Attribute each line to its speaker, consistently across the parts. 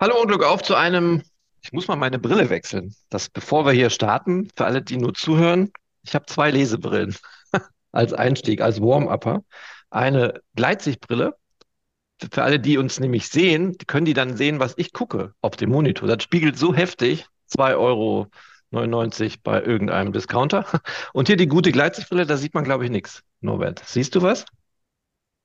Speaker 1: Hallo und Glück auf zu einem. Ich muss mal meine Brille wechseln. Das, bevor wir hier starten, für alle, die nur zuhören, ich habe zwei Lesebrillen als Einstieg, als Warm-Upper. Eine Gleitsichtbrille. Für alle, die uns nämlich sehen, können die dann sehen, was ich gucke auf dem Monitor. Das spiegelt so heftig. 2,99 Euro bei irgendeinem Discounter. Und hier die gute Gleitsichtbrille, da sieht man, glaube ich, nichts. Norbert, siehst du was,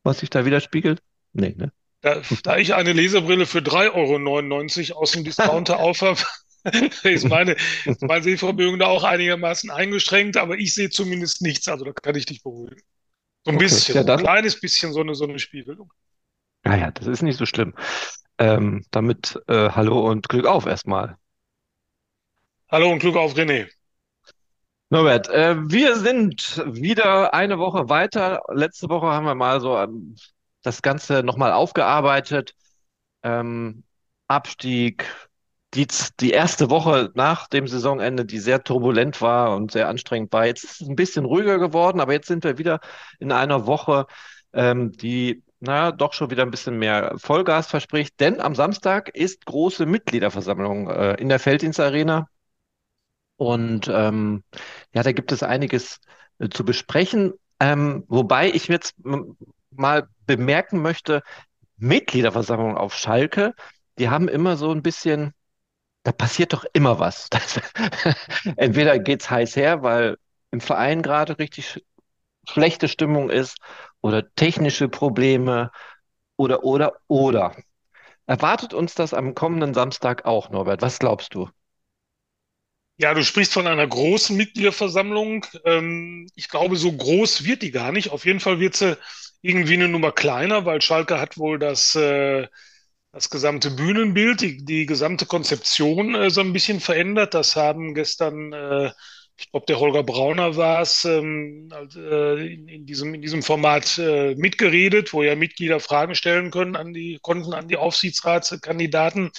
Speaker 1: was sich da widerspiegelt? Nee, ne?
Speaker 2: Da, da ich eine Lesebrille für 3,99 Euro aus dem Discounter aufhabe, ist meine, mein Sehvermögen da auch einigermaßen eingeschränkt, aber ich sehe zumindest nichts, also da kann ich dich beruhigen. So ein
Speaker 1: Okay,
Speaker 2: bisschen,
Speaker 1: ja
Speaker 2: ein kleines bisschen so eine, so eine Spiegelung.
Speaker 1: Naja, das ist nicht so schlimm. Ähm, damit äh, hallo und Glück auf erstmal.
Speaker 2: Hallo und Glück auf René.
Speaker 1: Norbert, äh, wir sind wieder eine Woche weiter. Letzte Woche haben wir mal so ähm, das Ganze nochmal aufgearbeitet. Ähm, Abstieg, die, die erste Woche nach dem Saisonende, die sehr turbulent war und sehr anstrengend war. Jetzt ist es ein bisschen ruhiger geworden, aber jetzt sind wir wieder in einer Woche, ähm, die, naja, doch schon wieder ein bisschen mehr Vollgas verspricht. Denn am Samstag ist große Mitgliederversammlung, äh, in der Felddienstarena. Und ähm, ja, da gibt es einiges äh, zu besprechen. Ähm, wobei ich jetzt mal bemerken möchte, Mitgliederversammlung auf Schalke, die haben immer so ein bisschen, da passiert doch immer was. Entweder geht's heiß her, weil im Verein gerade richtig sch schlechte Stimmung ist oder technische Probleme oder, oder, oder. Erwartet uns das am kommenden Samstag auch, Norbert? Was glaubst du?
Speaker 2: Ja, du sprichst von einer großen Mitgliederversammlung. Ähm, ich glaube, so groß wird die gar nicht. Auf jeden Fall wird sie irgendwie eine Nummer kleiner, weil Schalke hat wohl das, äh, das gesamte Bühnenbild, die, die gesamte Konzeption äh, so ein bisschen verändert. Das haben gestern, äh, ich glaube, der Holger Brauner war es, ähm, äh, in, in diesem, in diesem Format mitgeredet, wo ja Mitglieder Fragen stellen können an die, konnten an die Aufsichtsratskandidaten.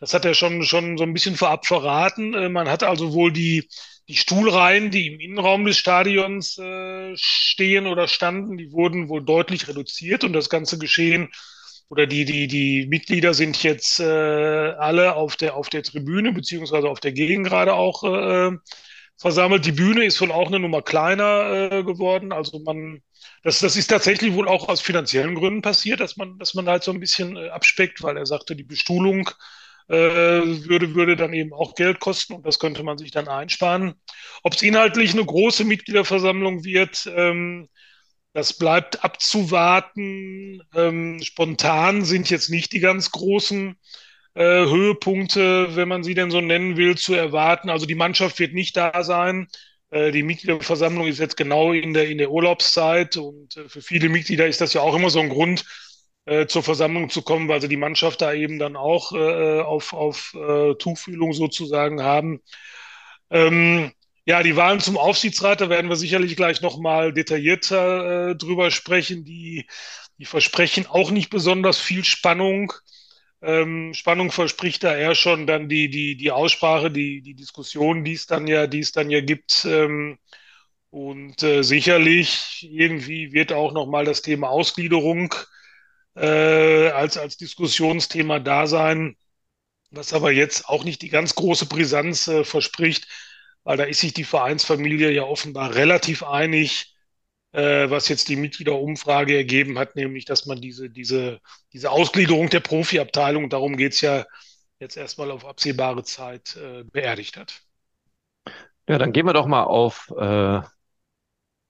Speaker 2: Das hat er schon, schon so ein bisschen vorab verraten. Äh, Man hat also wohl die, die Stuhlreihen, die im Innenraum des Stadions äh, stehen oder standen, die wurden wohl deutlich reduziert und das ganze Geschehen oder die, die, die Mitglieder sind jetzt äh, alle auf der, auf der Tribüne beziehungsweise auf der Gegend gerade auch äh, versammelt. Die Bühne ist wohl auch eine Nummer kleiner äh, geworden. Also man, das, das ist tatsächlich wohl auch aus finanziellen Gründen passiert, dass man, dass man halt so ein bisschen äh, abspeckt, weil er sagte, die Bestuhlung würde, würde dann eben auch Geld kosten und das könnte man sich dann einsparen. Ob es inhaltlich eine große Mitgliederversammlung wird, ähm, das bleibt abzuwarten. Ähm, spontan sind jetzt nicht die ganz großen äh, Höhepunkte, wenn man sie denn so nennen will, zu erwarten. Also die Mannschaft wird nicht da sein. Äh, die Mitgliederversammlung ist jetzt genau in der, in der Urlaubszeit und äh, für viele Mitglieder ist das ja auch immer so ein Grund, äh, zur Versammlung zu kommen, weil sie die Mannschaft da eben dann auch äh, auf, auf äh, Tuchfühlung sozusagen haben. Ähm, ja, die Wahlen zum Aufsichtsrat, da werden wir sicherlich gleich nochmal detaillierter äh, drüber sprechen. Die, die versprechen auch nicht besonders viel Spannung. Ähm, Spannung verspricht da eher schon dann die, die, die Aussprache, die, die Diskussion, die es dann ja, die es dann ja gibt. Ähm, und äh, sicherlich irgendwie wird auch nochmal das Thema Ausgliederung äh, als, als Diskussionsthema da sein, was aber jetzt auch nicht die ganz große Brisanz äh, verspricht, weil da ist sich die Vereinsfamilie ja offenbar relativ einig, äh, was jetzt die Mitgliederumfrage ergeben hat, nämlich dass man diese, diese, diese Ausgliederung der Profiabteilung, darum geht's ja jetzt erstmal auf absehbare Zeit, äh, beerdigt hat.
Speaker 1: Ja, dann gehen wir doch mal auf äh,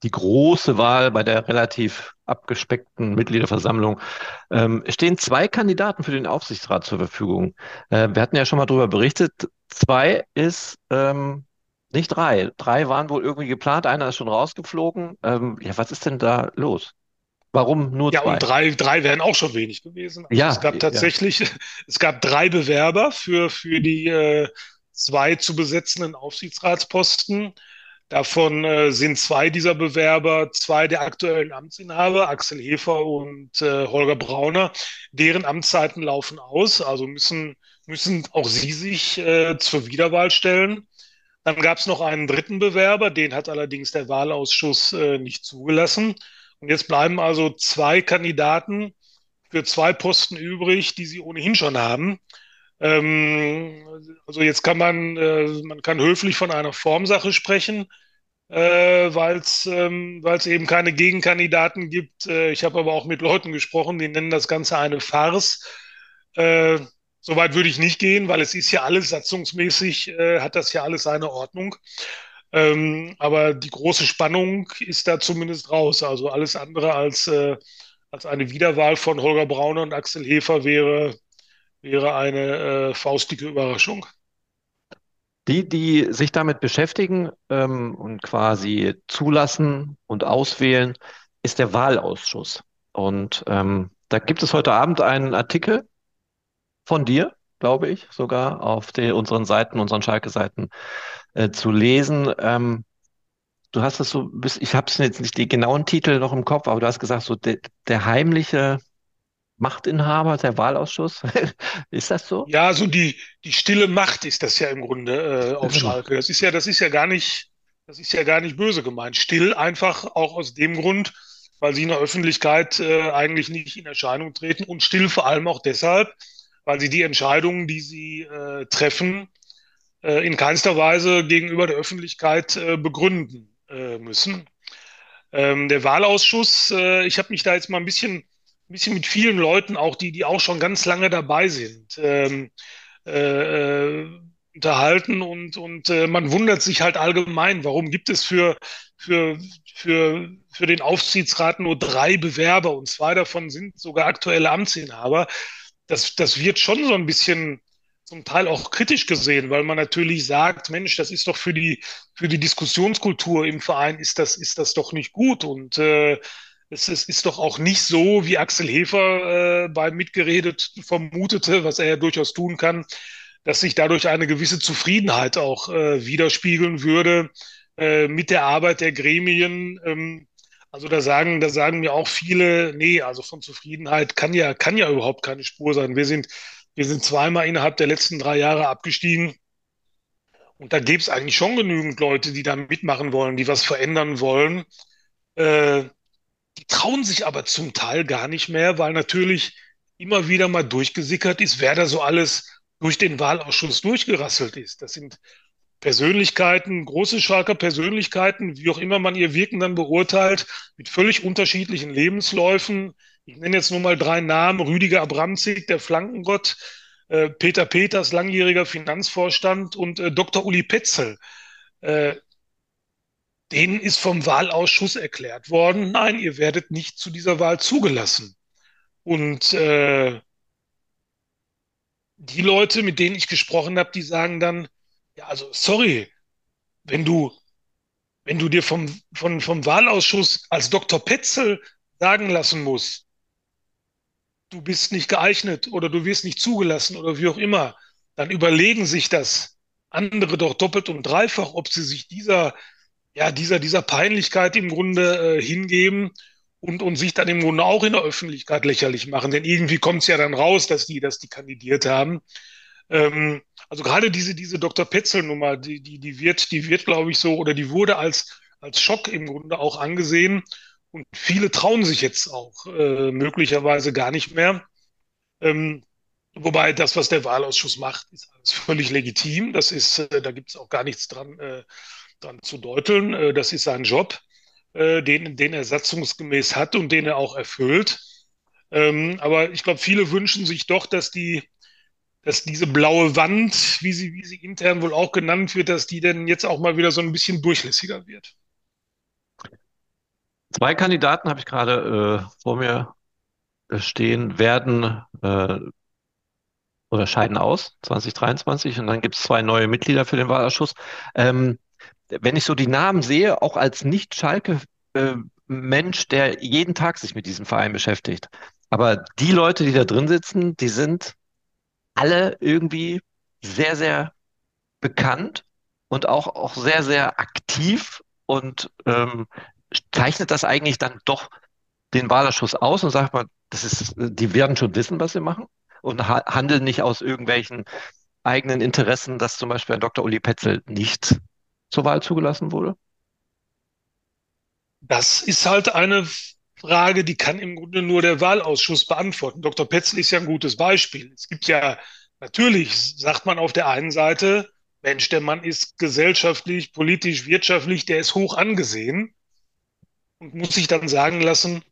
Speaker 1: die große Wahl bei der relativ abgespeckten Mitgliederversammlung. Ähm, es stehen zwei Kandidaten für den Aufsichtsrat zur Verfügung. Äh, wir hatten ja schon mal darüber berichtet. Zwei ist ähm, nicht drei. Drei waren wohl irgendwie geplant. Einer ist schon rausgeflogen. Ähm, ja, was ist denn da los? Warum nur
Speaker 2: Ja, und
Speaker 1: zwei?
Speaker 2: drei, drei wären auch schon wenig gewesen. Also es
Speaker 1: Ja,
Speaker 2: gab
Speaker 1: ja.
Speaker 2: tatsächlich, es gab drei Bewerber für, für die äh, zwei zu besetzenden Aufsichtsratsposten. Davon äh, sind zwei dieser Bewerber, zwei der aktuellen Amtsinhaber, Axel Hefer und äh, Holger Brauner, deren Amtszeiten laufen aus, also müssen, müssen auch sie sich äh, zur Wiederwahl stellen. Dann gab es noch einen dritten Bewerber, den hat allerdings der Wahlausschuss äh, nicht zugelassen. Und jetzt bleiben also zwei Kandidaten für zwei Posten übrig, die sie ohnehin schon haben. Ähm, also jetzt kann man, äh, man kann höflich von einer Formsache sprechen, äh, weil es ähm, eben keine Gegenkandidaten gibt. Äh, ich habe aber auch mit Leuten gesprochen, die nennen das Ganze eine Farce. Äh, Soweit würde ich nicht gehen, weil es ist ja alles satzungsmäßig, äh, hat das ja alles seine Ordnung. Ähm, aber die große Spannung ist da zumindest raus. Also alles andere als, äh, als eine Wiederwahl von Holger Brauner und Axel Hefer wäre, wäre eine äh, faustige Überraschung.
Speaker 1: Die, die sich damit beschäftigen ähm, und quasi zulassen und auswählen, ist der Wahlausschuss. Und ähm, da gibt es heute Abend einen Artikel von dir, glaube ich, sogar auf den, unseren Seiten, unseren Schalke-Seiten äh, zu lesen. Ähm, du hast es so, ich habe es jetzt nicht die genauen Titel noch im Kopf, aber du hast gesagt, so de, der heimliche Machtinhaber, der Wahlausschuss. Ist das so?
Speaker 2: Ja, so die, die stille Macht ist das ja im Grunde äh, auf. Schalke. Das ist ja, das ist ja gar nicht, das ist ja gar nicht böse gemeint. Still einfach auch aus dem Grund, weil sie in der Öffentlichkeit äh, eigentlich nicht in Erscheinung treten und still vor allem auch deshalb, weil sie die Entscheidungen, die sie äh, treffen, äh, in keinster Weise gegenüber der Öffentlichkeit äh, begründen äh, müssen. Ähm, der Wahlausschuss, äh, ich habe mich da jetzt mal ein bisschen, ein bisschen mit vielen Leuten, auch die, die auch schon ganz lange dabei sind, ähm, äh, unterhalten und, und äh, man wundert sich halt allgemein, warum gibt es für, für, für, für den Aufsichtsrat nur drei Bewerber und zwei davon sind sogar aktuelle Amtsinhaber. Das, das wird schon so ein bisschen zum Teil auch kritisch gesehen, weil man natürlich sagt, Mensch, das ist doch für die, für die Diskussionskultur im Verein ist das, ist das doch nicht gut. Und äh, es, es ist doch auch nicht so, wie Axel Hefer äh, beim Mitgeredet vermutete, was er ja durchaus tun kann, dass sich dadurch eine gewisse Zufriedenheit auch äh, widerspiegeln würde äh, mit der Arbeit der Gremien. Ähm, also da sagen, da sagen mir auch viele, nee, also von Zufriedenheit kann ja, kann ja überhaupt keine Spur sein. Wir sind, wir sind zweimal innerhalb der letzten drei Jahre abgestiegen. Und da gäbe es eigentlich schon genügend Leute, die da mitmachen wollen, die was verändern wollen. Äh, die trauen sich aber zum Teil gar nicht mehr, weil natürlich immer wieder mal durchgesickert ist, wer da so alles durch den Wahlausschuss durchgerasselt ist. Das sind Persönlichkeiten, große Schalker Persönlichkeiten, wie auch immer man ihr Wirken dann beurteilt, mit völlig unterschiedlichen Lebensläufen. Ich nenne jetzt nur mal drei Namen. Rüdiger Abramzig, der Flankengott, äh, Peter Peters, langjähriger Finanzvorstand und äh, Dr. Uli Petzel. Denen ist vom Wahlausschuss erklärt worden, nein, ihr werdet nicht zu dieser Wahl zugelassen. Und äh, die Leute, mit denen ich gesprochen habe, die sagen dann, ja, also sorry, wenn du, wenn du dir vom, vom, vom Wahlausschuss als Dr. Petzel sagen lassen musst, du bist nicht geeignet oder du wirst nicht zugelassen oder wie auch immer, dann überlegen sich das andere doch doppelt und dreifach, ob sie sich dieser, ja, dieser, dieser Peinlichkeit im Grunde äh, hingeben und, und sich dann im Grunde auch in der Öffentlichkeit lächerlich machen. Denn irgendwie kommt es ja dann raus, dass die, dass die kandidiert haben. Ähm, also gerade diese, diese Dr. Petzel-Nummer, die, die, die wird, die wird, glaube ich, so, oder die wurde als, als Schock im Grunde auch angesehen. Und viele trauen sich jetzt auch äh, möglicherweise gar nicht mehr. Ähm, wobei das, was der Wahlausschuss macht, ist alles völlig legitim. Das ist, äh, da gibt es auch gar nichts dran, äh, dran zu deuteln. Äh, das ist sein Job, äh, den, den er satzungsgemäß hat und den er auch erfüllt. Ähm, aber ich glaube, viele wünschen sich doch, dass die, dass diese blaue Wand, wie sie, wie sie intern wohl auch genannt wird, dass die denn jetzt auch mal wieder so ein bisschen durchlässiger wird.
Speaker 1: Zwei Kandidaten habe ich gerade äh, vor mir stehen, werden äh, oder scheiden aus 2023 und dann gibt es zwei neue Mitglieder für den Wahlausschuss. Ähm, wenn ich so die Namen sehe, auch als Nicht-Schalke-Mensch, der jeden Tag sich mit diesem Verein beschäftigt. Aber die Leute, die da drin sitzen, die sind alle irgendwie sehr, sehr bekannt und auch, auch sehr, sehr aktiv und ähm, zeichnet das eigentlich dann doch den Wahlerschuss aus und sagt man, das ist, die werden schon wissen, was sie machen und ha handeln nicht aus irgendwelchen eigenen Interessen, dass zum Beispiel ein Dr. Uli Petzel nicht zur Wahl zugelassen wurde?
Speaker 2: Das ist halt eine Frage, die kann im Grunde nur der Wahlausschuss beantworten. Dr. Petzl ist ja ein gutes Beispiel. Es gibt ja natürlich sagt man auf der einen Seite, Mensch, der Mann ist gesellschaftlich, politisch, wirtschaftlich, der ist hoch angesehen und muss sich dann sagen lassen,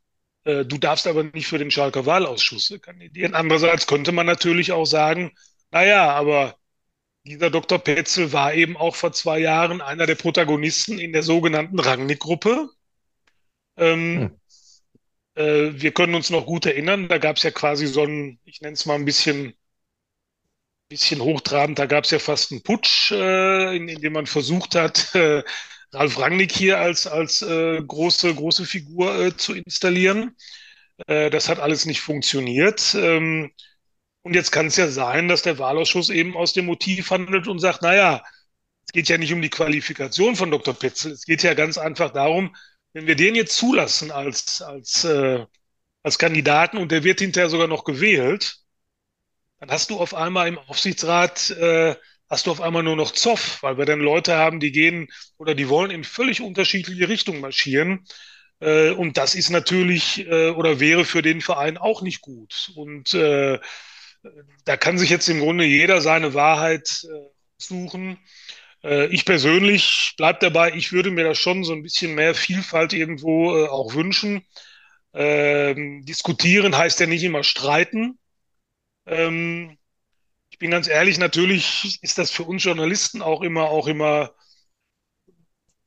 Speaker 2: äh, du darfst aber nicht für den Schalker Wahlausschuss kandidieren. Andererseits könnte man natürlich auch sagen, naja, aber dieser Dr. Petzel war eben auch vor zwei Jahren einer der Protagonisten in der sogenannten Rangnick-Gruppe. Ähm,
Speaker 1: Hm.
Speaker 2: äh, wir können uns noch gut erinnern, da gab es ja quasi so ein, ich nenne es mal ein bisschen, bisschen hochtrabend, da gab es ja fast einen Putsch, äh, in, in dem man versucht hat, äh, Ralf Rangnick hier als, als äh, große, große Figur äh, zu installieren. Äh, das hat alles nicht funktioniert. Ähm, und jetzt kann es ja sein, dass der Wahlausschuss eben aus dem Motiv handelt und sagt, naja, es geht ja nicht um die Qualifikation von Dr. Petzel. Es geht ja ganz einfach darum, wenn wir den jetzt zulassen als, als, äh, als Kandidaten und der wird hinterher sogar noch gewählt, dann hast du auf einmal im Aufsichtsrat, äh, hast du auf einmal nur noch Zoff, weil wir dann Leute haben, die gehen oder die wollen in völlig unterschiedliche Richtungen marschieren. Äh, und das ist natürlich äh, oder wäre für den Verein auch nicht gut. Und äh, da kann sich jetzt im Grunde jeder seine Wahrheit äh, suchen. Äh, ich persönlich bleibe dabei, ich würde mir da schon so ein bisschen mehr Vielfalt irgendwo äh, auch wünschen. Ähm, diskutieren heißt ja nicht immer streiten. Ähm, ich bin ganz ehrlich, natürlich ist das für uns Journalisten auch immer, auch immer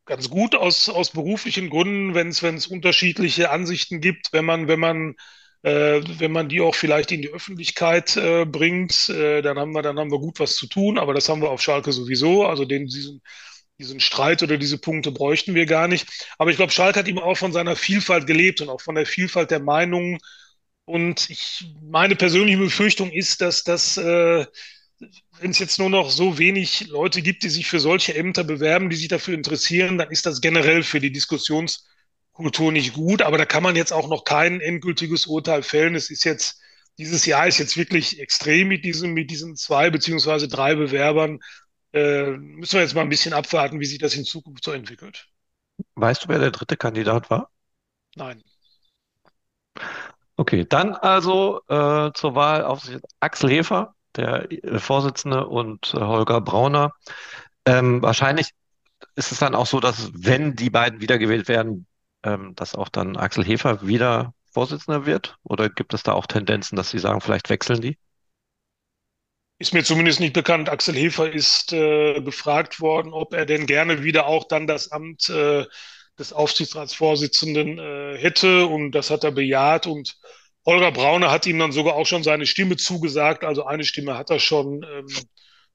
Speaker 2: ganz gut aus, aus beruflichen Gründen, wenn es, wenn es unterschiedliche Ansichten gibt, wenn man, wenn man, äh, wenn man die auch vielleicht in die Öffentlichkeit äh, bringt, äh, dann haben wir, dann haben wir gut was zu tun, aber das haben wir auf Schalke sowieso. Also den, diesen, diesen Streit oder diese Punkte bräuchten wir gar nicht. Aber ich glaube, Schalke hat eben auch von seiner Vielfalt gelebt und auch von der Vielfalt der Meinungen. Und ich, meine persönliche Befürchtung ist, dass das, äh, wenn es jetzt nur noch so wenig Leute gibt, die sich für solche Ämter bewerben, die sich dafür interessieren, dann ist das generell für die Diskussionskultur nicht gut. Aber da kann man jetzt auch noch kein endgültiges Urteil fällen. Es ist jetzt, dieses Jahr ist jetzt wirklich extrem mit diesem, mit diesen zwei beziehungsweise drei Bewerbern. Äh, müssen wir jetzt mal ein bisschen abwarten, wie sich das in Zukunft so entwickelt.
Speaker 1: Weißt du, wer der dritte Kandidat war?
Speaker 2: Nein.
Speaker 1: Okay, dann also äh, zur Wahl auf Axel Hefer, der äh, Vorsitzende, und äh, Holger Brauner. Ähm, wahrscheinlich ist es dann auch so, dass wenn die beiden wiedergewählt werden, ähm, dass auch dann Axel Hefer wieder Vorsitzender wird? Oder gibt es da auch Tendenzen, dass Sie sagen, vielleicht wechseln die?
Speaker 2: Ist mir zumindest nicht bekannt. Axel Hefer ist äh, gefragt worden, ob er denn gerne wieder auch dann das Amt äh, des Aufsichtsratsvorsitzenden äh, hätte. Und das hat er bejaht. Und Holger Braune hat ihm dann sogar auch schon seine Stimme zugesagt. Also eine Stimme hat er schon. Ähm,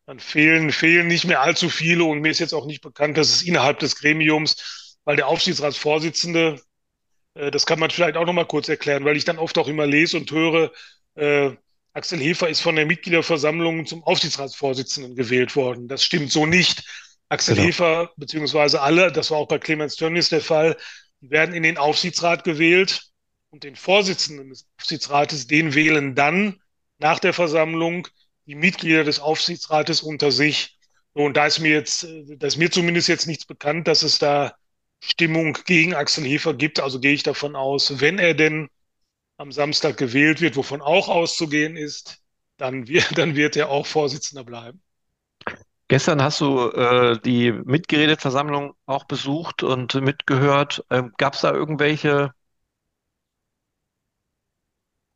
Speaker 2: dann fehlen, fehlen nicht mehr allzu viele. Und mir ist jetzt auch nicht bekannt, dass es innerhalb des Gremiums, weil der Aufsichtsratsvorsitzende, äh, das kann man vielleicht auch noch mal kurz erklären, weil ich dann oft auch immer lese und höre, äh, Axel Hefer ist von der Mitgliederversammlung zum Aufsichtsratsvorsitzenden gewählt worden. Das stimmt so nicht. Axel
Speaker 1: Genau.
Speaker 2: Hefer, beziehungsweise alle, das war auch bei Clemens Tönnies der Fall, die werden in den Aufsichtsrat gewählt und den Vorsitzenden des Aufsichtsrates, den wählen dann nach der Versammlung die Mitglieder des Aufsichtsrates unter sich. Und da ist mir jetzt, äh, da ist mir zumindest jetzt nichts bekannt, dass es da Stimmung gegen Axel Hefer gibt. Also gehe ich davon aus, wenn er denn am Samstag gewählt wird, wovon auch auszugehen ist, dann wird, dann wird er auch Vorsitzender bleiben.
Speaker 1: Gestern hast du äh, die Mitgeredet-Versammlung auch besucht und mitgehört. Ähm, gab es da irgendwelche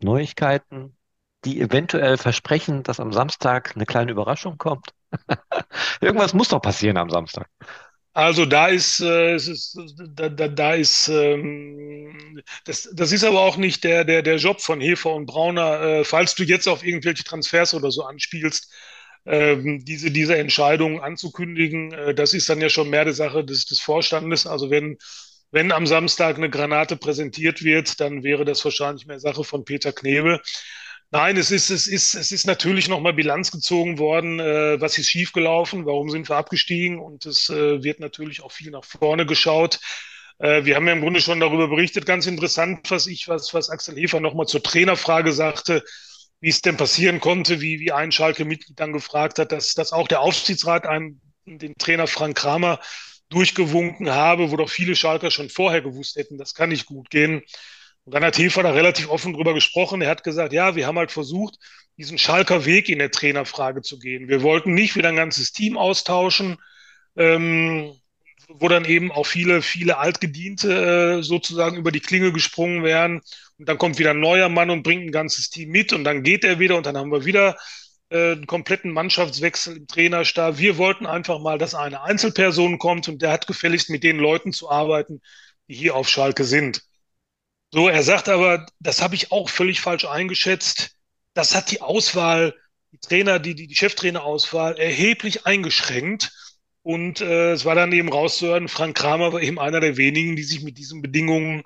Speaker 1: Neuigkeiten, die eventuell versprechen, dass am Samstag eine kleine Überraschung kommt? Irgendwas muss doch passieren am Samstag.
Speaker 2: Also da ist, äh, ist da, da, da ist ähm, das, das ist aber auch nicht der, der, der Job von Hefer und Brauner, äh, falls du jetzt auf irgendwelche Transfers oder so anspielst, ähm, diese, diese Entscheidung anzukündigen, äh, das ist dann ja schon mehr die Sache des, des Vorstandes. Also wenn, wenn am Samstag eine Granate präsentiert wird, dann wäre das wahrscheinlich mehr Sache von Peter Knebel. Nein, es ist, es ist, es ist natürlich nochmal Bilanz gezogen worden. Äh, was ist schiefgelaufen? Warum sind wir abgestiegen? Und es äh, wird natürlich auch viel nach vorne geschaut. Äh, wir haben ja im Grunde schon darüber berichtet. Ganz interessant, was ich, was, was Axel Hefer nochmal zur Trainerfrage sagte, wie es denn passieren konnte, wie, wie ein Schalke-Mitglied dann gefragt hat, dass, dass auch der Aufsichtsrat einen, den Trainer Frank Kramer durchgewunken habe, wo doch viele Schalker schon vorher gewusst hätten, das kann nicht gut gehen. Und dann hat Hefer da relativ offen drüber gesprochen. Er hat gesagt, ja, wir haben halt versucht, diesen Schalker Weg in der Trainerfrage zu gehen. Wir wollten nicht wieder ein ganzes Team austauschen, ähm, wo dann eben auch viele, viele Altgediente äh, sozusagen über die Klinge gesprungen wären. Und dann kommt wieder ein neuer Mann und bringt ein ganzes Team mit und dann geht er wieder und dann haben wir wieder äh, einen kompletten Mannschaftswechsel im Trainerstab. Wir wollten einfach mal, dass eine Einzelperson kommt und der hat gefälligst mit den Leuten zu arbeiten, die hier auf Schalke sind. So, er sagt aber, das habe ich auch völlig falsch eingeschätzt. Das hat die Auswahl, die Trainer, die, die, die Cheftrainerauswahl erheblich eingeschränkt. Und äh, es war dann eben rauszuhören, Frank Kramer war eben einer der wenigen, die sich mit diesen Bedingungen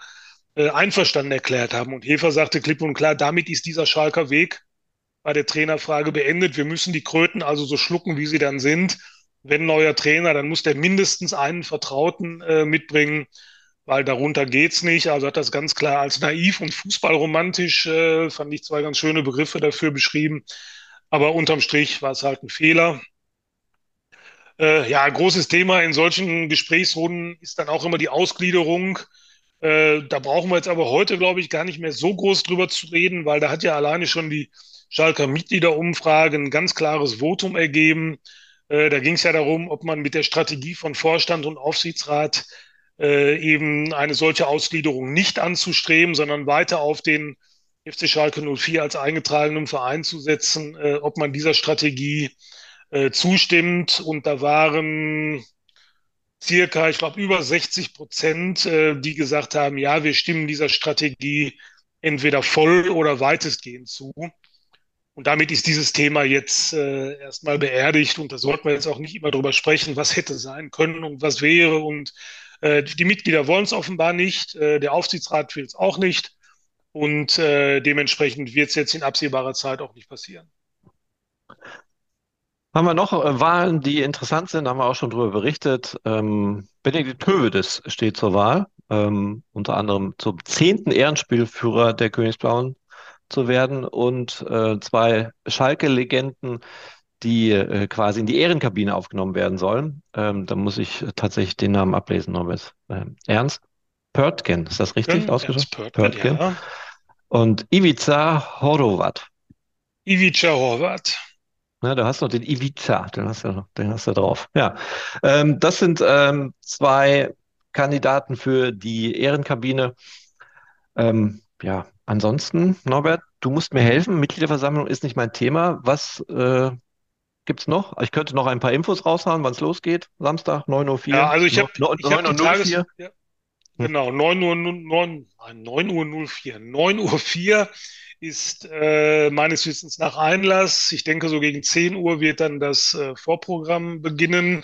Speaker 2: äh, einverstanden erklärt haben. Und Hefer sagte klipp und klar, damit ist dieser Schalker Weg bei der Trainerfrage beendet. Wir müssen die Kröten also so schlucken, wie sie dann sind. Wenn neuer Trainer, dann muss der mindestens einen Vertrauten äh, mitbringen weil darunter geht's nicht. Also hat das ganz klar als naiv und fußballromantisch, äh, fand ich zwei ganz schöne Begriffe dafür beschrieben. Aber unterm Strich war es halt ein Fehler. Äh, ja, großes Thema in solchen Gesprächsrunden ist dann auch immer die Ausgliederung. Äh, da brauchen wir jetzt aber heute, glaube ich, gar nicht mehr so groß drüber zu reden, weil da hat ja alleine schon die Schalker Mitgliederumfrage ein ganz klares Votum ergeben. Äh, da ging es ja darum, ob man mit der Strategie von Vorstand und Aufsichtsrat äh, eben eine solche Ausgliederung nicht anzustreben, sondern weiter auf den FC Schalke 04 als eingetragenen Verein zu setzen, äh, ob man dieser Strategie äh, zustimmt. Und da waren circa, ich glaube, über 60 Prozent, äh, die gesagt haben, ja, wir stimmen dieser Strategie entweder voll oder weitestgehend zu. Und damit ist dieses Thema jetzt äh, erstmal beerdigt und da sollten wir jetzt auch nicht immer drüber sprechen, was hätte sein können und was wäre und äh, die Mitglieder wollen es offenbar nicht, äh, der Aufsichtsrat will es auch nicht und äh, dementsprechend wird es jetzt in absehbarer Zeit auch nicht passieren.
Speaker 1: Haben wir noch Wahlen, die interessant sind, haben wir auch schon darüber berichtet. Ähm, Benedikt Hövedes steht zur Wahl, ähm, unter anderem zum zehnten Ehrenspielführer der Königsblauen zu werden und äh, zwei Schalke-Legenden die äh, quasi in die Ehrenkabine aufgenommen werden sollen. Ähm, da muss ich tatsächlich den Namen ablesen, Norbert. Ähm, Ernst Pörtgen, ist das richtig ja, ausgesprochen? Pörtgen, ja. Und Ivica Horovat.
Speaker 2: Ivica Horvat.
Speaker 1: Ja, du hast noch den Ivica, den hast du, den hast du drauf. Ja, ähm, das sind ähm, zwei Kandidaten für die Ehrenkabine. Ähm, ja, ansonsten, Norbert, du musst mir helfen. Mitgliederversammlung ist nicht mein Thema. Was äh, gibt's noch? Ich könnte noch ein paar Infos raushauen, wann es losgeht. Samstag, 9.04 Uhr.
Speaker 2: Ja, also ich habe no, ich hab die Tages... Ja, genau, 9 Uhr, 9, 9 Uhr 04. 9 Uhr 4 ist äh, meines Wissens nach Einlass. Ich denke, so gegen 10 Uhr wird dann das äh, Vorprogramm beginnen.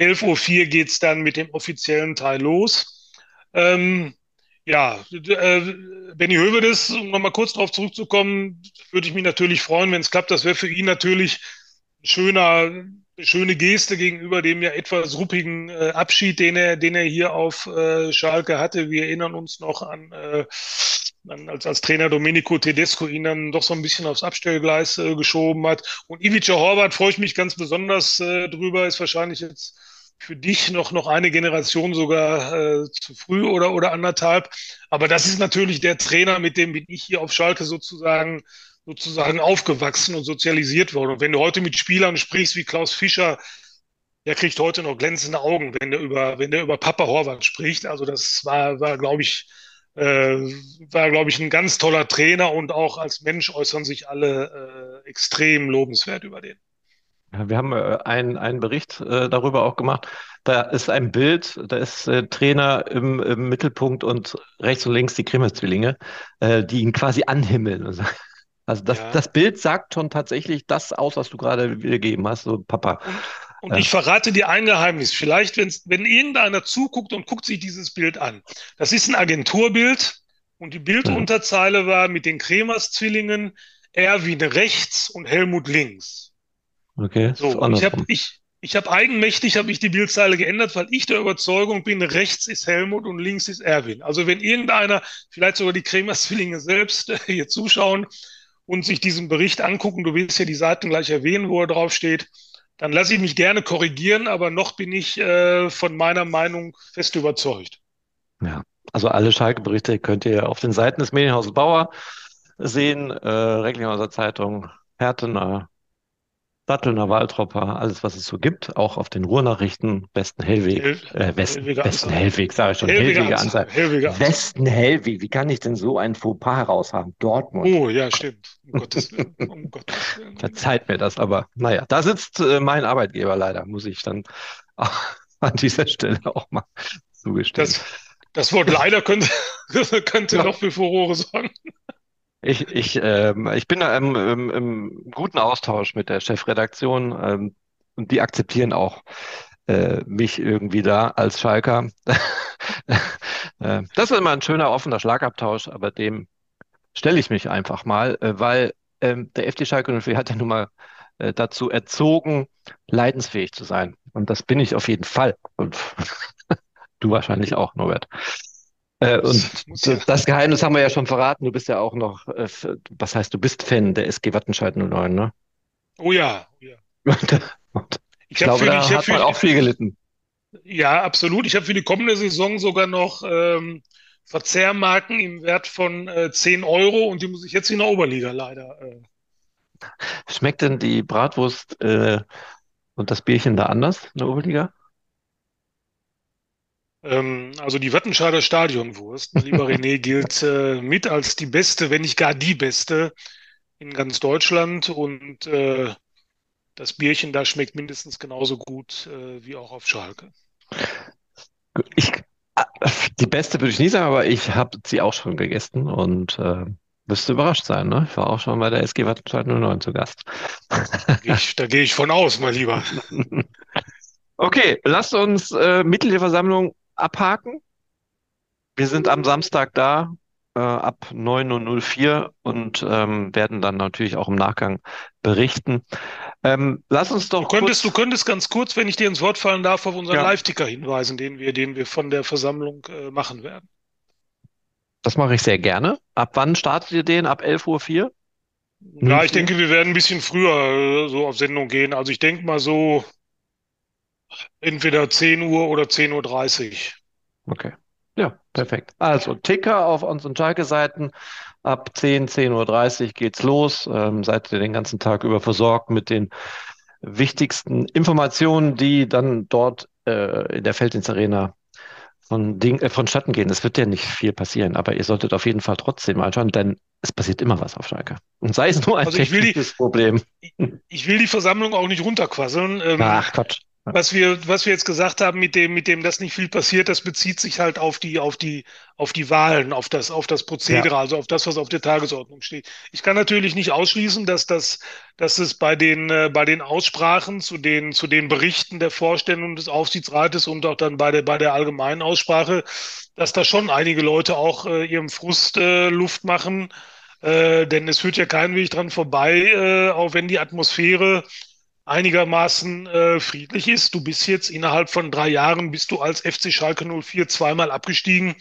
Speaker 2: 11.04 Uhr geht's dann mit dem offiziellen Teil los. Ähm, ja, äh, Benny Hövedes, um nochmal kurz darauf zurückzukommen, würde ich mich natürlich freuen, wenn es klappt. Das wäre für ihn natürlich schöner, schöne Geste gegenüber dem ja etwas ruppigen äh, Abschied, den er, den er hier auf äh, Schalke hatte. Wir erinnern uns noch an, äh, an als, als Trainer Domenico Tedesco ihn dann doch so ein bisschen aufs Abstellgleis äh, geschoben hat. Und Ivica Horvath freue ich mich ganz besonders äh, drüber, ist wahrscheinlich jetzt für dich noch, noch eine Generation sogar äh, zu früh oder, oder anderthalb. Aber das ist natürlich der Trainer, mit dem bin ich hier auf Schalke sozusagen sozusagen aufgewachsen und sozialisiert worden. Und wenn du heute mit Spielern sprichst wie Klaus Fischer, der kriegt heute noch glänzende Augen, wenn der über, wenn der über Papa Horvath spricht. Also das war, war glaube ich, äh, war, glaube ich, ein ganz toller Trainer und auch als Mensch äußern sich alle äh, extrem lobenswert über den.
Speaker 1: Wir haben äh, einen, Bericht äh, darüber auch gemacht. Da ist ein Bild, da ist äh, Trainer im, im Mittelpunkt und rechts und links die Grimme-Zwillinge, äh, die ihn quasi anhimmeln also das, ja. das Bild sagt schon tatsächlich das aus, was du gerade wiedergegeben hast, so Papa.
Speaker 2: Und, und ich verrate dir ein Geheimnis. Vielleicht, wenn irgendeiner zuguckt und guckt sich dieses Bild an. Das ist ein Agenturbild und die Bildunterzeile war mit den Kremers-Zwillingen Erwin rechts und Helmut links.
Speaker 1: Okay.
Speaker 2: So, ich habe ich, ich hab eigenmächtig hab ich die Bildzeile geändert, weil ich der Überzeugung bin, rechts ist Helmut und links ist Erwin. Also wenn irgendeiner, vielleicht sogar die Kremers-Zwillinge selbst hier zuschauen, und sich diesen Bericht angucken, du willst ja die Seiten gleich erwähnen, wo er drauf steht, dann lasse ich mich gerne korrigieren, aber noch bin ich äh, von meiner Meinung fest überzeugt.
Speaker 1: Ja, Also alle Schalke-Berichte könnt ihr auf den Seiten des Medienhauses Bauer sehen, äh, Recklinghauser Zeitung, Hertener, Dattelner, Waltropper, alles, was es so gibt, auch auf den Ruhrnachrichten, Besten Hellweg,
Speaker 2: Hel
Speaker 1: äh, Westen,
Speaker 2: Anzeiger.
Speaker 1: Hellweg, sage ich schon,
Speaker 2: Hellweger.
Speaker 1: Hellweger
Speaker 2: Anzeiger.
Speaker 1: Westen Hellweg, wie kann ich denn so ein Fauxpas heraus haben? Dortmund.
Speaker 2: Oh, ja, stimmt. Um Gottes Willen. Um Gottes Willen.
Speaker 1: Verzeiht mir das, aber naja, da sitzt äh, mein Arbeitgeber leider, muss ich dann an dieser Stelle auch mal zugestehen.
Speaker 2: Das, das Wort leider könnte, könnte
Speaker 1: Ja.
Speaker 2: noch für Furore sorgen.
Speaker 1: Ich, ich, ähm, ich bin da im, im, im guten Austausch mit der Chefredaktion ähm, und die akzeptieren auch äh, mich irgendwie da als Schalker. Äh, das ist immer ein schöner offener Schlagabtausch, aber dem stelle ich mich einfach mal, äh, weil ähm, der FC Schalke 04 hat ja nun mal äh, dazu erzogen, leidensfähig zu sein. Und das bin ich auf jeden Fall. Und du wahrscheinlich auch, Norbert. Äh, und
Speaker 2: ja.
Speaker 1: das Geheimnis haben wir ja schon verraten. Du bist ja auch noch, äh, was heißt, du bist Fan der SG Wattenscheid 09, ne?
Speaker 2: Oh ja, oh ja. Ich
Speaker 1: ich glaube,
Speaker 2: für
Speaker 1: da
Speaker 2: ich
Speaker 1: hat man auch viel gelitten.
Speaker 2: ja, absolut. Ich habe für die kommende Saison sogar noch ähm, Verzehrmarken im Wert von äh, 10 Euro und die muss ich jetzt in der Oberliga leider. Äh,
Speaker 1: Schmeckt denn die Bratwurst äh, und das Bierchen da anders in der Oberliga?
Speaker 2: Ähm, also die Wattenscheider Stadionwurst, lieber René, gilt äh, mit als die beste, wenn nicht gar die beste in ganz Deutschland und äh, das Bierchen da schmeckt mindestens genauso gut äh, wie auch auf Schalke.
Speaker 1: Ich, die beste würde ich nie sagen, aber ich habe sie auch schon gegessen und äh, wirst du überrascht sein, ne? Ich war auch schon bei der SG Wattenscheid 09 zu Gast.
Speaker 2: Da gehe ich, von aus, mein Lieber.
Speaker 1: Okay, lasst uns äh, Mitgliederversammlung abhaken. Wir sind am Samstag da, äh, ab 9.04 Uhr und ähm, werden dann natürlich auch im Nachgang berichten. Ähm, lass uns
Speaker 2: Du
Speaker 1: doch
Speaker 2: könntest,
Speaker 1: kurz,
Speaker 2: du könntest ganz kurz, wenn ich dir ins Wort fallen darf, auf unseren
Speaker 1: ja,
Speaker 2: Live-Ticker hinweisen, den wir, den wir von der Versammlung äh, machen werden.
Speaker 1: das mache ich sehr gerne. Ab wann startet ihr den? Ab 11.04 Uhr?
Speaker 2: Ja, ich
Speaker 1: 04?
Speaker 2: denke, wir werden ein bisschen früher äh, so auf Sendung gehen. Also ich denke mal so entweder 10 Uhr oder 10.30 Uhr.
Speaker 1: Okay. Ja, perfekt. Also Ticker auf unseren Schalke-Seiten. Ab 10, 10.30 Uhr geht's los. Ähm, seid ihr den ganzen Tag über versorgt mit den wichtigsten Informationen, die dann dort äh, in der Felddienst-Arena von Ding, äh, vonstatten gehen. Es wird ja nicht viel passieren, aber ihr solltet auf jeden Fall trotzdem anschauen, denn es passiert immer was auf Schalke. Und sei es nur ein
Speaker 2: Also ich will die,
Speaker 1: technisches Problem.
Speaker 2: ich will die Versammlung auch nicht runterquasseln. Ähm,
Speaker 1: Ach, Quatsch. Ja.
Speaker 2: was wir, was wir jetzt gesagt haben mit dem, mit dem, dass nicht viel passiert, das bezieht sich halt auf die, auf die, auf die Wahlen, auf das, auf das
Speaker 1: Ja.
Speaker 2: Prozedere, also auf das, was auf der Tagesordnung steht. Ich kann natürlich nicht ausschließen, dass das, dass es bei den, äh, bei den Aussprachen zu den, zu den Berichten der Vorstände und des Aufsichtsrates und auch dann bei der, bei der allgemeinen Aussprache, dass da schon einige Leute auch äh, ihrem Frust äh, Luft machen. Äh, denn es führt ja kein Weg dran vorbei, äh, auch wenn die Atmosphäre einigermaßen äh, friedlich ist. Du bist jetzt innerhalb von drei Jahren bist du als FC Schalke 04 zweimal abgestiegen.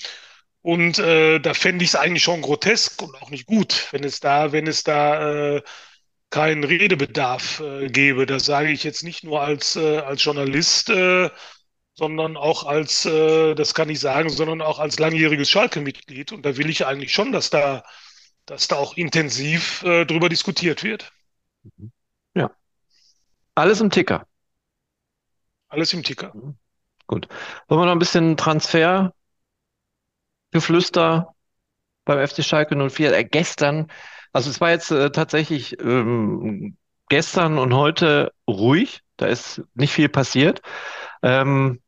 Speaker 2: Und äh, da fände ich es eigentlich schon grotesk und auch nicht gut, wenn es da, wenn es da äh, keinen Redebedarf äh, gäbe. Das sage ich jetzt nicht nur als, äh, als Journalist, äh, sondern auch als, äh, das kann ich sagen, sondern auch als langjähriges Schalke-Mitglied. Und da will ich eigentlich schon, dass da, dass da auch intensiv äh, drüber diskutiert wird.
Speaker 1: Ja, alles im Ticker.
Speaker 2: Alles im Ticker.
Speaker 1: Mhm. Gut. Wollen wir noch ein bisschen Transfergeflüster beim FC Schalke 04? Äh, gestern, also es war jetzt äh, tatsächlich ähm, gestern und heute ruhig. Da ist nicht viel passiert. Ähm,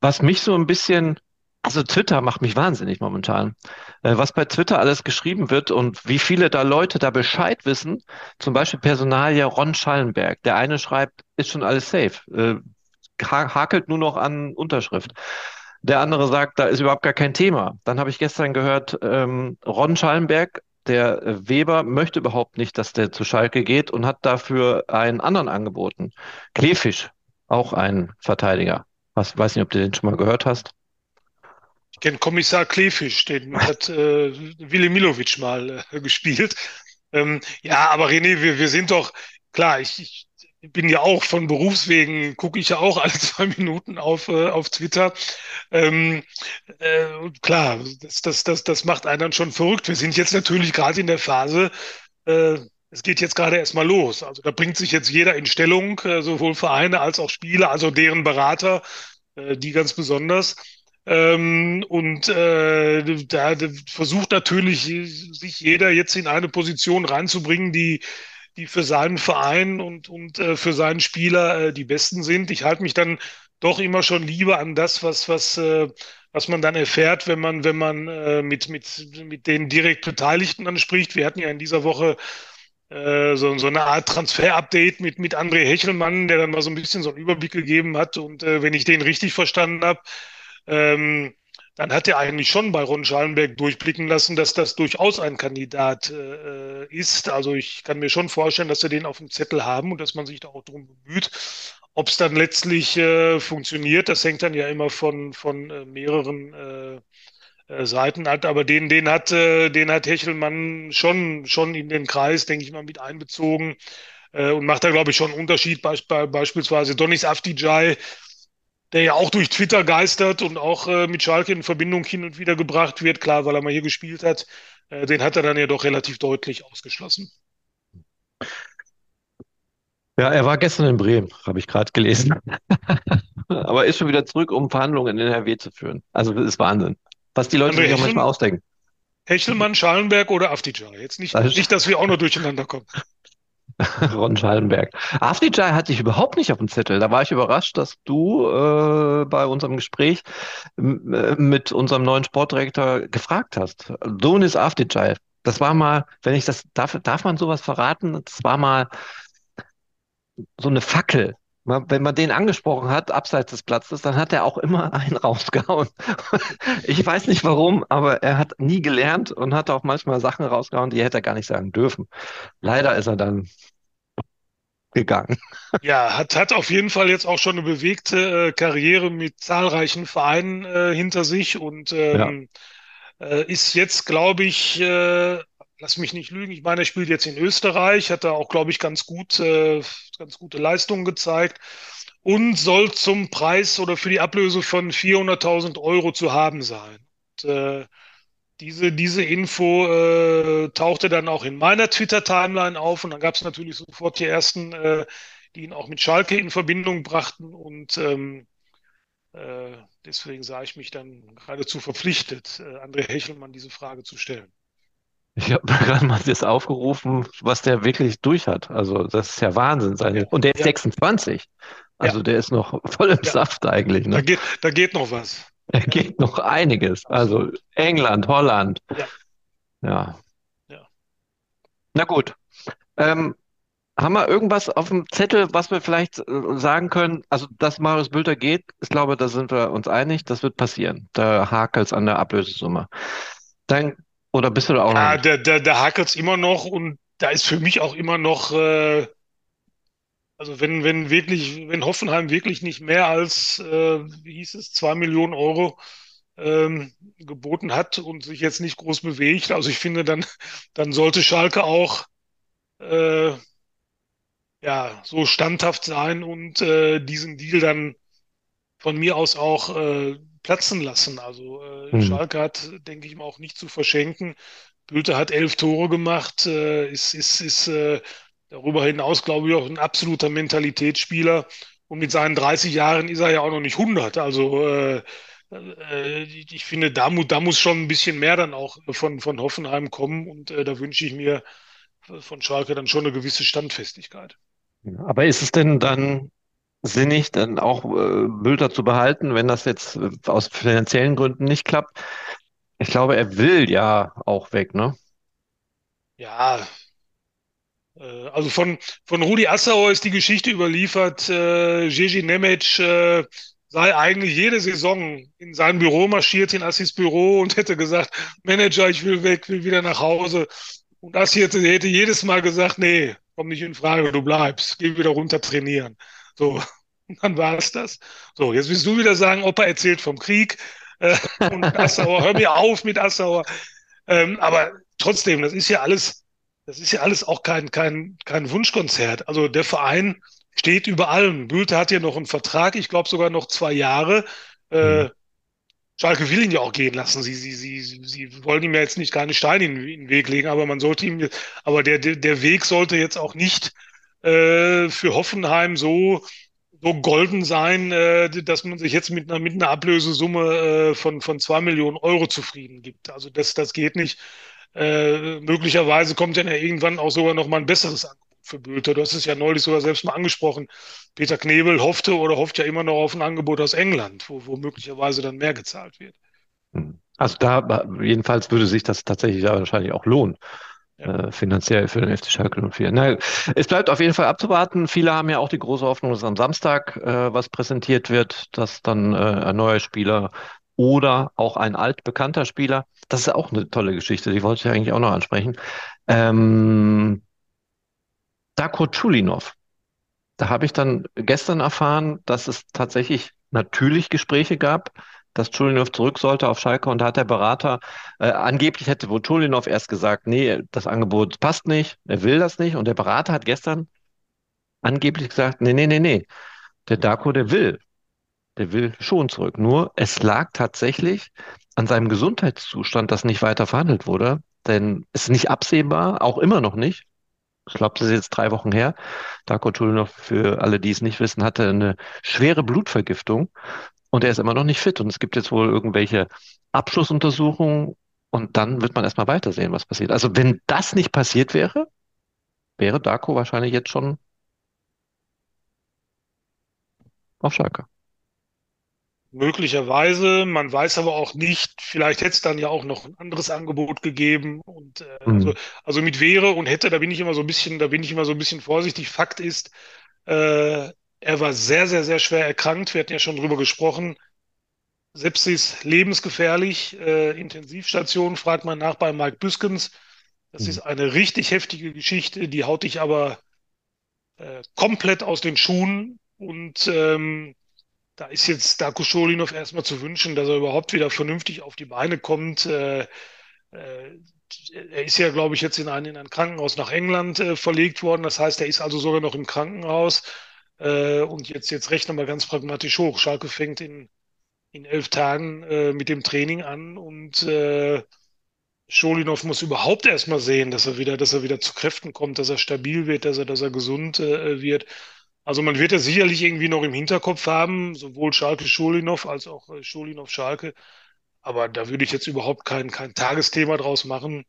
Speaker 1: was mich so ein bisschen, also Twitter macht mich wahnsinnig momentan. Äh, was bei Twitter alles geschrieben wird und wie viele da Leute da Bescheid wissen. Zum Beispiel Personalie Ron Schallenberg. Der eine schreibt, ist schon alles safe. Äh, ha hakelt nur noch an Unterschrift. Der andere sagt, da ist überhaupt gar kein Thema. Dann habe ich gestern gehört, ähm, Ron Schallenberg, der äh, Weber, möchte überhaupt nicht, dass der zu Schalke geht und hat dafür einen anderen angeboten. Kleefisch, auch ein Verteidiger. Was, weiß nicht, ob du den schon mal gehört hast.
Speaker 2: Kenne Kommissar Kleefisch, den hat äh, Willi Milovic mal äh, gespielt. Ähm, ja, aber René, wir, wir sind doch, klar, ich, ich, bin ja auch von Berufswegen, gucke ich ja auch alle zwei Minuten auf, äh, auf Twitter. Ähm, äh, klar, das, das, das, das macht einen dann schon verrückt. Wir sind jetzt natürlich gerade in der Phase, äh, es geht jetzt gerade erstmal los. Also da bringt sich jetzt jeder in Stellung, äh, sowohl Vereine als auch Spieler, also deren Berater, äh, die ganz besonders. Ähm, und äh, da, versucht natürlich sich jeder jetzt in eine Position reinzubringen, die die für seinen Verein und, und äh, für seinen Spieler äh, die besten sind. Ich halte mich dann doch immer schon lieber an das, was, was, äh, was man dann erfährt, wenn man, wenn man äh, mit, mit, mit den direkt Beteiligten anspricht. Wir hatten ja in dieser Woche äh, so, so eine Art Transfer-Update mit, mit André Hechelmann, der dann mal so ein bisschen so einen Überblick gegeben hat. Und äh, wenn ich den richtig verstanden habe, ähm, dann hat er eigentlich schon bei Ron Schallenberg durchblicken lassen, dass das durchaus ein Kandidat äh, ist. Also ich kann mir schon vorstellen, dass sie den auf dem Zettel haben und dass man sich da auch drum bemüht. Ob es dann letztlich äh, funktioniert, das hängt dann ja immer von, von äh, mehreren äh, äh, Seiten ab. Aber den, den hat, äh, den hat Hechelmann schon, schon in den Kreis, denke ich mal, mit einbezogen und macht da, glaube ich, schon einen Unterschied. Be beispielsweise Donis Afdijai der ja auch durch Twitter geistert und auch äh, mit Schalke in Verbindung hin und wieder gebracht wird, klar, weil er mal hier gespielt hat, äh, den hat er dann ja doch relativ deutlich ausgeschlossen.
Speaker 1: Ja, er war gestern in Bremen, habe ich gerade gelesen. Aber ist schon wieder zurück, um Verhandlungen in NRW zu führen. Also das ist Wahnsinn. Was die Leute sich auch manchmal ausdenken.
Speaker 2: Hechelmann, Schalenberg oder Afdijay. Jetzt nicht, nicht, dass wir auch noch durcheinander kommen.
Speaker 1: Ron Schallenberg. Afdijay hatte ich überhaupt nicht auf dem Zettel. Da war ich überrascht, dass du äh, bei unserem Gespräch äh, mit unserem neuen Sportdirektor gefragt hast. Donis Afdijay. Das war mal, wenn ich das, darf, darf man sowas verraten? Das war mal so eine Fackel. Wenn man den angesprochen hat, abseits des Platzes, dann hat er auch immer einen rausgehauen. Ich weiß nicht warum, aber er hat nie gelernt und hat auch manchmal Sachen rausgehauen, die hätte er gar nicht sagen dürfen. Leider ist er dann gegangen.
Speaker 2: Ja, hat, hat auf jeden Fall jetzt auch schon eine bewegte äh, Karriere mit zahlreichen Vereinen äh, hinter sich und ähm, ja. äh, ist jetzt, glaube ich, äh, lass mich nicht lügen, ich meine, er spielt jetzt in Österreich, hat da auch, glaube ich, ganz gut, äh, ganz gute Leistungen gezeigt und soll zum Preis oder für die Ablöse von 400.000 Euro zu haben sein. Und, äh, diese, diese Info äh, tauchte dann auch in meiner Twitter-Timeline auf und dann gab es natürlich sofort die ersten, äh, die ihn auch mit Schalke in Verbindung brachten und ähm, äh, deswegen sah ich mich dann geradezu verpflichtet, äh, André Hechelmann diese Frage zu stellen.
Speaker 1: Ich habe gerade mal das aufgerufen, was der wirklich durch hat. Also das ist ja Wahnsinn. Seine, und der ist ja. 26. Also ja. der ist noch voll im ja. Saft eigentlich. Ne?
Speaker 2: Da, geht, da geht noch was.
Speaker 1: Da geht noch einiges. Also England, Holland. Ja. ja. Na gut. Ähm, haben wir irgendwas auf dem Zettel, was wir vielleicht äh, sagen können? Also, dass Marius Bülter geht, ich glaube, da sind wir uns einig, das wird passieren. Da hakelt es an der Ablösesumme. Dann oder bist du da auch
Speaker 2: ja, noch? Ja, da, da, hakelt es immer noch und da ist für mich auch immer noch, äh, also wenn, wenn wirklich, wenn Hoffenheim wirklich nicht mehr als, äh, wie hieß es, zwei Millionen Euro ähm, geboten hat und sich jetzt nicht groß bewegt, also ich finde, dann, dann sollte Schalke auch äh, ja, so standhaft sein und äh, diesen Deal dann von mir aus auch äh, platzen lassen. Also äh, mhm. Schalke hat, denke ich mal, auch nicht zu verschenken. Bülter hat elf Tore gemacht, äh, ist, ist, ist äh, darüber hinaus, glaube ich, auch ein absoluter Mentalitätsspieler. Und mit seinen 30 Jahren ist er ja auch noch nicht 100. Also äh, äh, ich finde, da, da muss schon ein bisschen mehr dann auch von, von Hoffenheim kommen. Und äh, da wünsche ich mir von Schalke dann schon eine gewisse Standfestigkeit.
Speaker 1: Aber ist es denn dann sinnig, dann auch äh, Bülter zu behalten, wenn das jetzt äh, aus finanziellen Gründen nicht klappt. Ich glaube, er will ja auch weg, ne?
Speaker 2: Ja, also von, von Rudi Assauer ist die Geschichte überliefert, äh, Gigi Nemec äh, sei eigentlich jede Saison in sein Büro marschiert, in Assis Büro und hätte gesagt, Manager, ich will weg, will wieder nach Hause. Und Assi hätte, hätte jedes Mal gesagt, nee, komm nicht in Frage, du bleibst, geh wieder runter trainieren. So, und dann war es das. So, jetzt willst du wieder sagen, Opa erzählt vom Krieg äh, und Assauer, hör mir auf mit Assauer. Ähm, aber trotzdem, das ist ja alles, das ist ja alles auch kein, kein, kein Wunschkonzert. Also der Verein steht über allem. Bülter hat ja noch einen Vertrag, ich glaube sogar noch zwei Jahre. Äh, Schalke will ihn ja auch gehen lassen. Sie, sie, sie, sie wollen ihm ja jetzt nicht nicht Steine in, in den Weg legen, aber man sollte ihm, aber der, der, der Weg sollte jetzt auch nicht äh, für Hoffenheim so, so golden sein, äh, dass man sich jetzt mit einer, mit einer Ablösesumme äh, von, von zwei Millionen Euro zufrieden gibt. Also das, das geht nicht. Äh, möglicherweise kommt dann ja irgendwann auch sogar noch mal ein besseres Angebot für Bülter. Du hast es ja neulich sogar selbst mal angesprochen. Peter Knebel hoffte oder hofft ja immer noch auf ein Angebot aus England, wo, wo möglicherweise dann mehr gezahlt wird.
Speaker 1: Hm. Also da jedenfalls würde sich das tatsächlich wahrscheinlich auch lohnen.
Speaker 2: Ja.
Speaker 1: Äh, finanziell für den FC Schalke 04. Na, es bleibt auf jeden Fall abzuwarten. Viele haben ja auch die große Hoffnung, dass am Samstag äh, was präsentiert wird, dass dann äh, ein neuer Spieler oder auch ein altbekannter Spieler, das ist auch eine tolle Geschichte, die wollte ich eigentlich auch noch ansprechen. Ähm, Darko Chulinov. Da habe ich dann gestern erfahren, dass es tatsächlich natürlich Gespräche gab, dass Chulinov zurück sollte auf Schalke und da hat der Berater, äh, angeblich hätte wohl Chulinov erst gesagt, nee, das Angebot passt nicht, er will das nicht und der Berater hat gestern angeblich gesagt, nee, nee, nee, nee, der Darko, der will, der will schon zurück. Nur es lag tatsächlich an seinem Gesundheitszustand, dass nicht weiter verhandelt wurde, denn es ist nicht absehbar, auch immer noch nicht, ich glaube, das ist jetzt drei Wochen her. Darko Chulinov, für alle, die es nicht wissen, hatte eine schwere Blutvergiftung und er ist immer noch nicht fit. Und es gibt jetzt wohl irgendwelche Abschlussuntersuchungen und dann wird man erstmal weitersehen, was passiert. Also wenn das nicht passiert wäre, wäre Darko wahrscheinlich jetzt schon auf Schalke.
Speaker 2: Möglicherweise, man weiß aber auch nicht, vielleicht hätte es dann ja auch noch ein anderes Angebot gegeben und äh, also,
Speaker 1: Mhm.
Speaker 2: also mit wäre und hätte, da bin ich immer so ein bisschen, da bin ich immer so ein bisschen vorsichtig. Fakt ist, äh, er war sehr, sehr, sehr schwer erkrankt. Wir hatten ja schon drüber gesprochen. Sepsis lebensgefährlich, äh, Intensivstation, fragt man nach bei Mike Büskens. Das ist
Speaker 1: Mhm.
Speaker 2: eine richtig heftige Geschichte, die haut dich aber äh, komplett aus den Schuhen und ähm, da ist jetzt Darko Scholinov erstmal zu wünschen, dass er überhaupt wieder vernünftig auf die Beine kommt. Äh, äh, er ist ja, glaube ich, jetzt in ein, in ein Krankenhaus nach England äh, verlegt worden. Das heißt, er ist also sogar noch im Krankenhaus. Äh, und jetzt, jetzt rechnen wir ganz pragmatisch hoch. Schalke fängt in, in elf Tagen äh, mit dem Training an und äh, Scholinov muss überhaupt erstmal sehen, dass er wieder, dass er wieder zu Kräften kommt, dass er stabil wird, dass er, dass er gesund wird. Also man wird ja sicherlich irgendwie noch im Hinterkopf haben, sowohl Schalke Scholinov als auch äh, Scholinov Schalke. Aber da würde ich jetzt überhaupt kein, kein Tagesthema draus machen.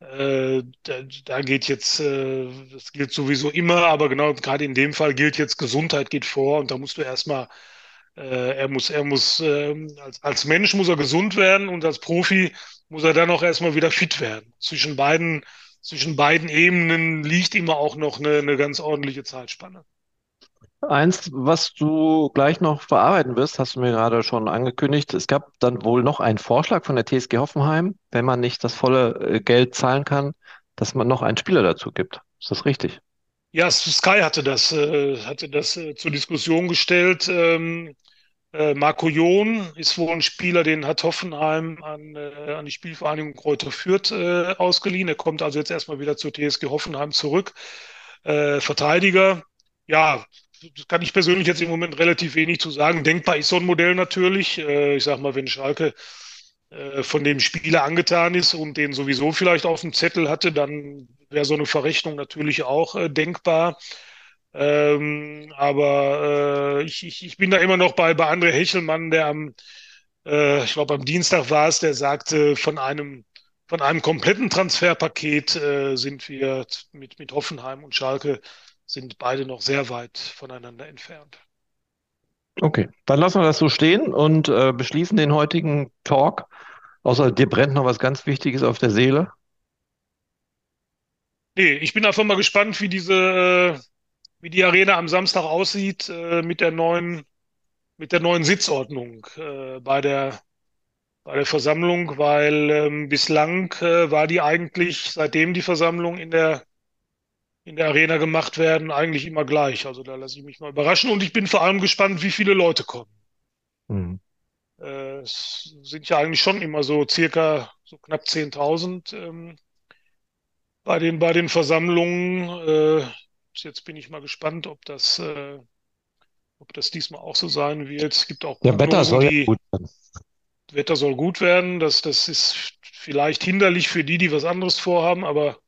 Speaker 2: Äh, da, da geht jetzt, äh, das gilt sowieso immer, aber genau gerade in dem Fall gilt jetzt Gesundheit geht vor und da musst du erstmal, äh, er muss, er muss, ähm, als, als Mensch muss er gesund werden und als Profi muss er dann auch erstmal wieder fit werden. Zwischen beiden, zwischen beiden Ebenen liegt immer auch noch eine, eine ganz ordentliche Zeitspanne.
Speaker 1: Eins, was du gleich noch verarbeiten wirst, hast du mir gerade schon angekündigt. Es gab dann wohl noch einen Vorschlag von der TSG Hoffenheim, wenn man nicht das volle äh, Geld zahlen kann, dass man noch einen Spieler dazu gibt. Ist das richtig?
Speaker 2: Ja, Sky hatte das, äh, hatte das äh, zur Diskussion gestellt. Ähm, äh, Marco Jon ist wohl ein Spieler, den hat Hoffenheim an, an die Spielvereinigung Greuther Fürth ausgeliehen. Er kommt also jetzt erstmal wieder zur TSG Hoffenheim zurück. Verteidiger, ja, das kann ich persönlich jetzt im Moment relativ wenig zu sagen. Denkbar ist so ein Modell natürlich. Äh, ich sag mal, wenn Schalke äh, von dem Spieler angetan ist und den sowieso vielleicht auf dem Zettel hatte, dann wäre so eine Verrechnung natürlich auch äh, denkbar. Ähm, aber äh, ich, ich, bin da immer noch bei, bei André Hechelmann, der am, äh, ich glaube am Dienstag war es, der sagte, von einem, von einem kompletten Transferpaket äh, sind wir mit, mit Hoffenheim und Schalke sind beide noch sehr weit voneinander entfernt.
Speaker 1: Okay, dann lassen wir das so stehen und äh, beschließen den heutigen Talk. Außer dir brennt noch was ganz Wichtiges auf der Seele.
Speaker 2: Nee, ich bin einfach mal gespannt, wie diese, äh, wie die Arena am Samstag aussieht äh, mit der neuen, mit der neuen Sitzordnung äh, bei der, bei der Versammlung, weil ähm, bislang äh, war die eigentlich, seitdem die Versammlung in der, in der Arena gemacht werden, eigentlich immer gleich. Also da lasse ich mich mal überraschen und ich bin vor allem gespannt, wie viele Leute kommen.
Speaker 1: Hm.
Speaker 2: Äh, es sind ja eigentlich schon immer so circa so knapp 10.000 ähm, bei den, bei den Versammlungen. Äh, jetzt bin ich mal gespannt, ob das, äh, ob das diesmal auch so sein wird. Es gibt auch
Speaker 1: Der Wetter soll ja
Speaker 2: die
Speaker 1: gut sein.
Speaker 2: Wetter soll gut werden. Das, das ist vielleicht hinderlich für die, die was anderes vorhaben, aber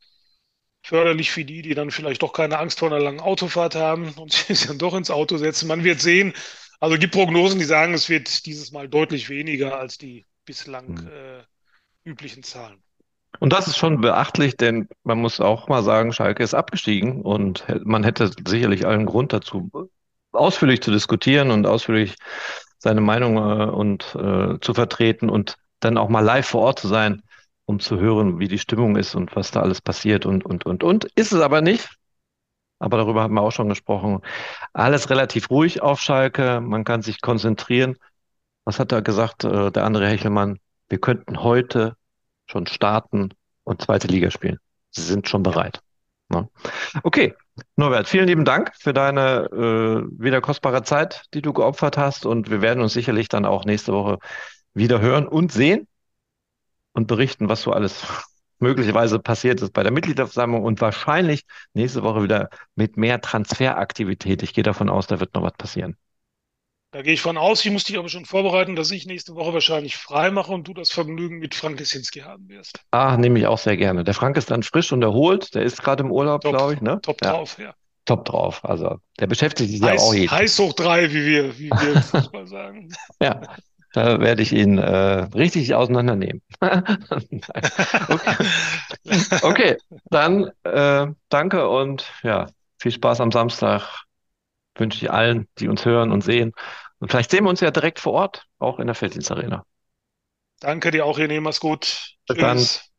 Speaker 2: förderlich für die, die dann vielleicht doch keine Angst vor einer langen Autofahrt haben und sich dann doch ins Auto setzen. Man wird sehen. Also es gibt Prognosen, die sagen, es wird dieses Mal deutlich weniger als die bislang
Speaker 1: Hm.
Speaker 2: äh, üblichen Zahlen.
Speaker 1: Und das ist schon beachtlich, denn man muss auch mal sagen, Schalke ist abgestiegen und man hätte sicherlich allen Grund dazu, ausführlich zu diskutieren und ausführlich seine Meinung äh, und äh, zu vertreten und dann auch mal live vor Ort zu sein, um zu hören, wie die Stimmung ist und was da alles passiert und und und und. Ist es aber nicht. Aber darüber haben wir auch schon gesprochen. Alles relativ ruhig auf Schalke. Man kann sich konzentrieren. Was hat er gesagt, äh, der andere Hechelmann? Wir könnten heute schon starten und zweite Liga spielen. Sie sind schon
Speaker 2: Ja,
Speaker 1: bereit. Ne? Okay, Norbert, vielen lieben Dank für deine äh, wieder kostbare Zeit, die du geopfert hast. Und wir werden uns sicherlich dann auch nächste Woche wieder hören und sehen und berichten, was so alles möglicherweise passiert ist bei der Mitgliederversammlung und wahrscheinlich nächste Woche wieder mit mehr Transferaktivität. Ich gehe davon aus, da wird noch was passieren.
Speaker 2: da gehe ich von aus. Ich muss dich aber schon vorbereiten, dass ich nächste Woche wahrscheinlich frei mache und du das Vergnügen mit Frank Lessinski haben wirst.
Speaker 1: Ah, nehme ich auch sehr gerne. Der Frank ist dann frisch und erholt. Der ist gerade im Urlaub, glaube ich, ne?
Speaker 2: top
Speaker 1: Ja,
Speaker 2: drauf, ja.
Speaker 1: top drauf. Also, der beschäftigt sich ja auch
Speaker 2: Heiß,
Speaker 1: jeden
Speaker 2: heiß hoch drei, wie wir, wie wir im Fußball sagen.
Speaker 1: Ja, da werde ich ihn äh, richtig auseinandernehmen. Okay, okay, dann äh, danke und ja, viel Spaß am Samstag wünsche ich allen, die uns hören und sehen. Und vielleicht sehen wir uns ja direkt vor Ort, auch in der Felddienstarena.
Speaker 2: Danke dir auch, René, mach's gut.
Speaker 1: Bis dann.
Speaker 2: Tschüss.